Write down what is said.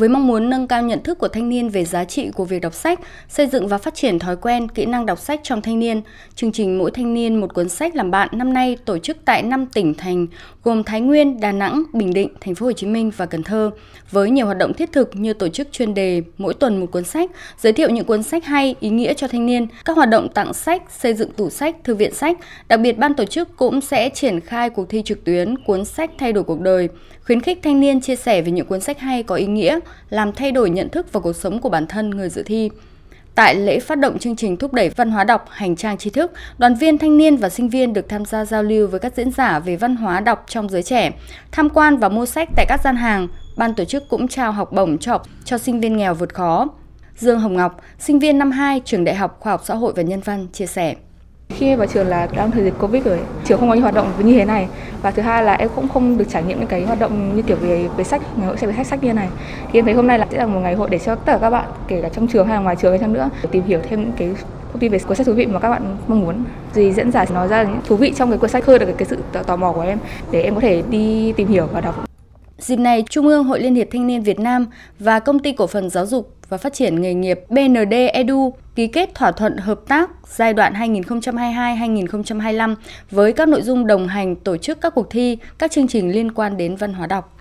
với mong muốn nâng cao nhận thức của thanh niên về giá trị của việc đọc sách, xây dựng và phát triển thói quen, kỹ năng đọc sách trong thanh niên. Chương trình Mỗi thanh niên một cuốn sách làm bạn năm nay tổ chức tại 5 tỉnh thành gồm Thái Nguyên, Đà Nẵng, Bình Định, Thành phố Hồ Chí Minh và Cần Thơ với nhiều hoạt động thiết thực như tổ chức chuyên đề mỗi tuần một cuốn sách, giới thiệu những cuốn sách hay, ý nghĩa cho thanh niên, các hoạt động tặng sách, xây dựng tủ sách, thư viện sách. Đặc biệt ban tổ chức cũng sẽ triển khai cuộc thi trực tuyến cuốn sách thay đổi cuộc đời, khuyến khích thanh niên chia sẻ về những cuốn sách hay có ý nghĩa, làm thay đổi nhận thức và cuộc sống của bản thân người dự thi. Tại lễ phát động chương trình thúc đẩy văn hóa đọc hành trang tri thức, đoàn viên thanh niên và sinh viên được tham gia giao lưu với các diễn giả về văn hóa đọc trong giới trẻ, tham quan và mua sách tại các gian hàng. Ban tổ chức cũng trao học bổng cho, cho sinh viên nghèo vượt khó. Dương Hồng Ngọc, sinh viên năm 2 trường Đại học Khoa học Xã hội và Nhân văn chia sẻ. Khi vào trường là đang thời dịch Covid rồi, trường không có những hoạt động như thế này và thứ hai là em cũng không được trải nghiệm những cái hoạt động như kiểu về về sách, ngày hội sẽ về sách sách như thế này. Thì em thấy hôm nay là sẽ là một ngày hội để cho tất cả các bạn kể cả trong trường hay là ngoài trường hay chăng nữa tìm hiểu thêm những cái thông tin về cuốn sách thú vị mà các bạn mong muốn. Gì diễn giả nói ra những thú vị trong cái cuốn sách khơi được cái sự tò mò của em để em có thể đi tìm hiểu và đọc. Dịp này, Trung ương Hội Liên hiệp Thanh niên Việt Nam và Công ty Cổ phần Giáo dục và Phát triển Nghề nghiệp BND Edu ký kết thỏa thuận hợp tác giai đoạn 2022-2025 với các nội dung đồng hành tổ chức các cuộc thi, các chương trình liên quan đến văn hóa đọc.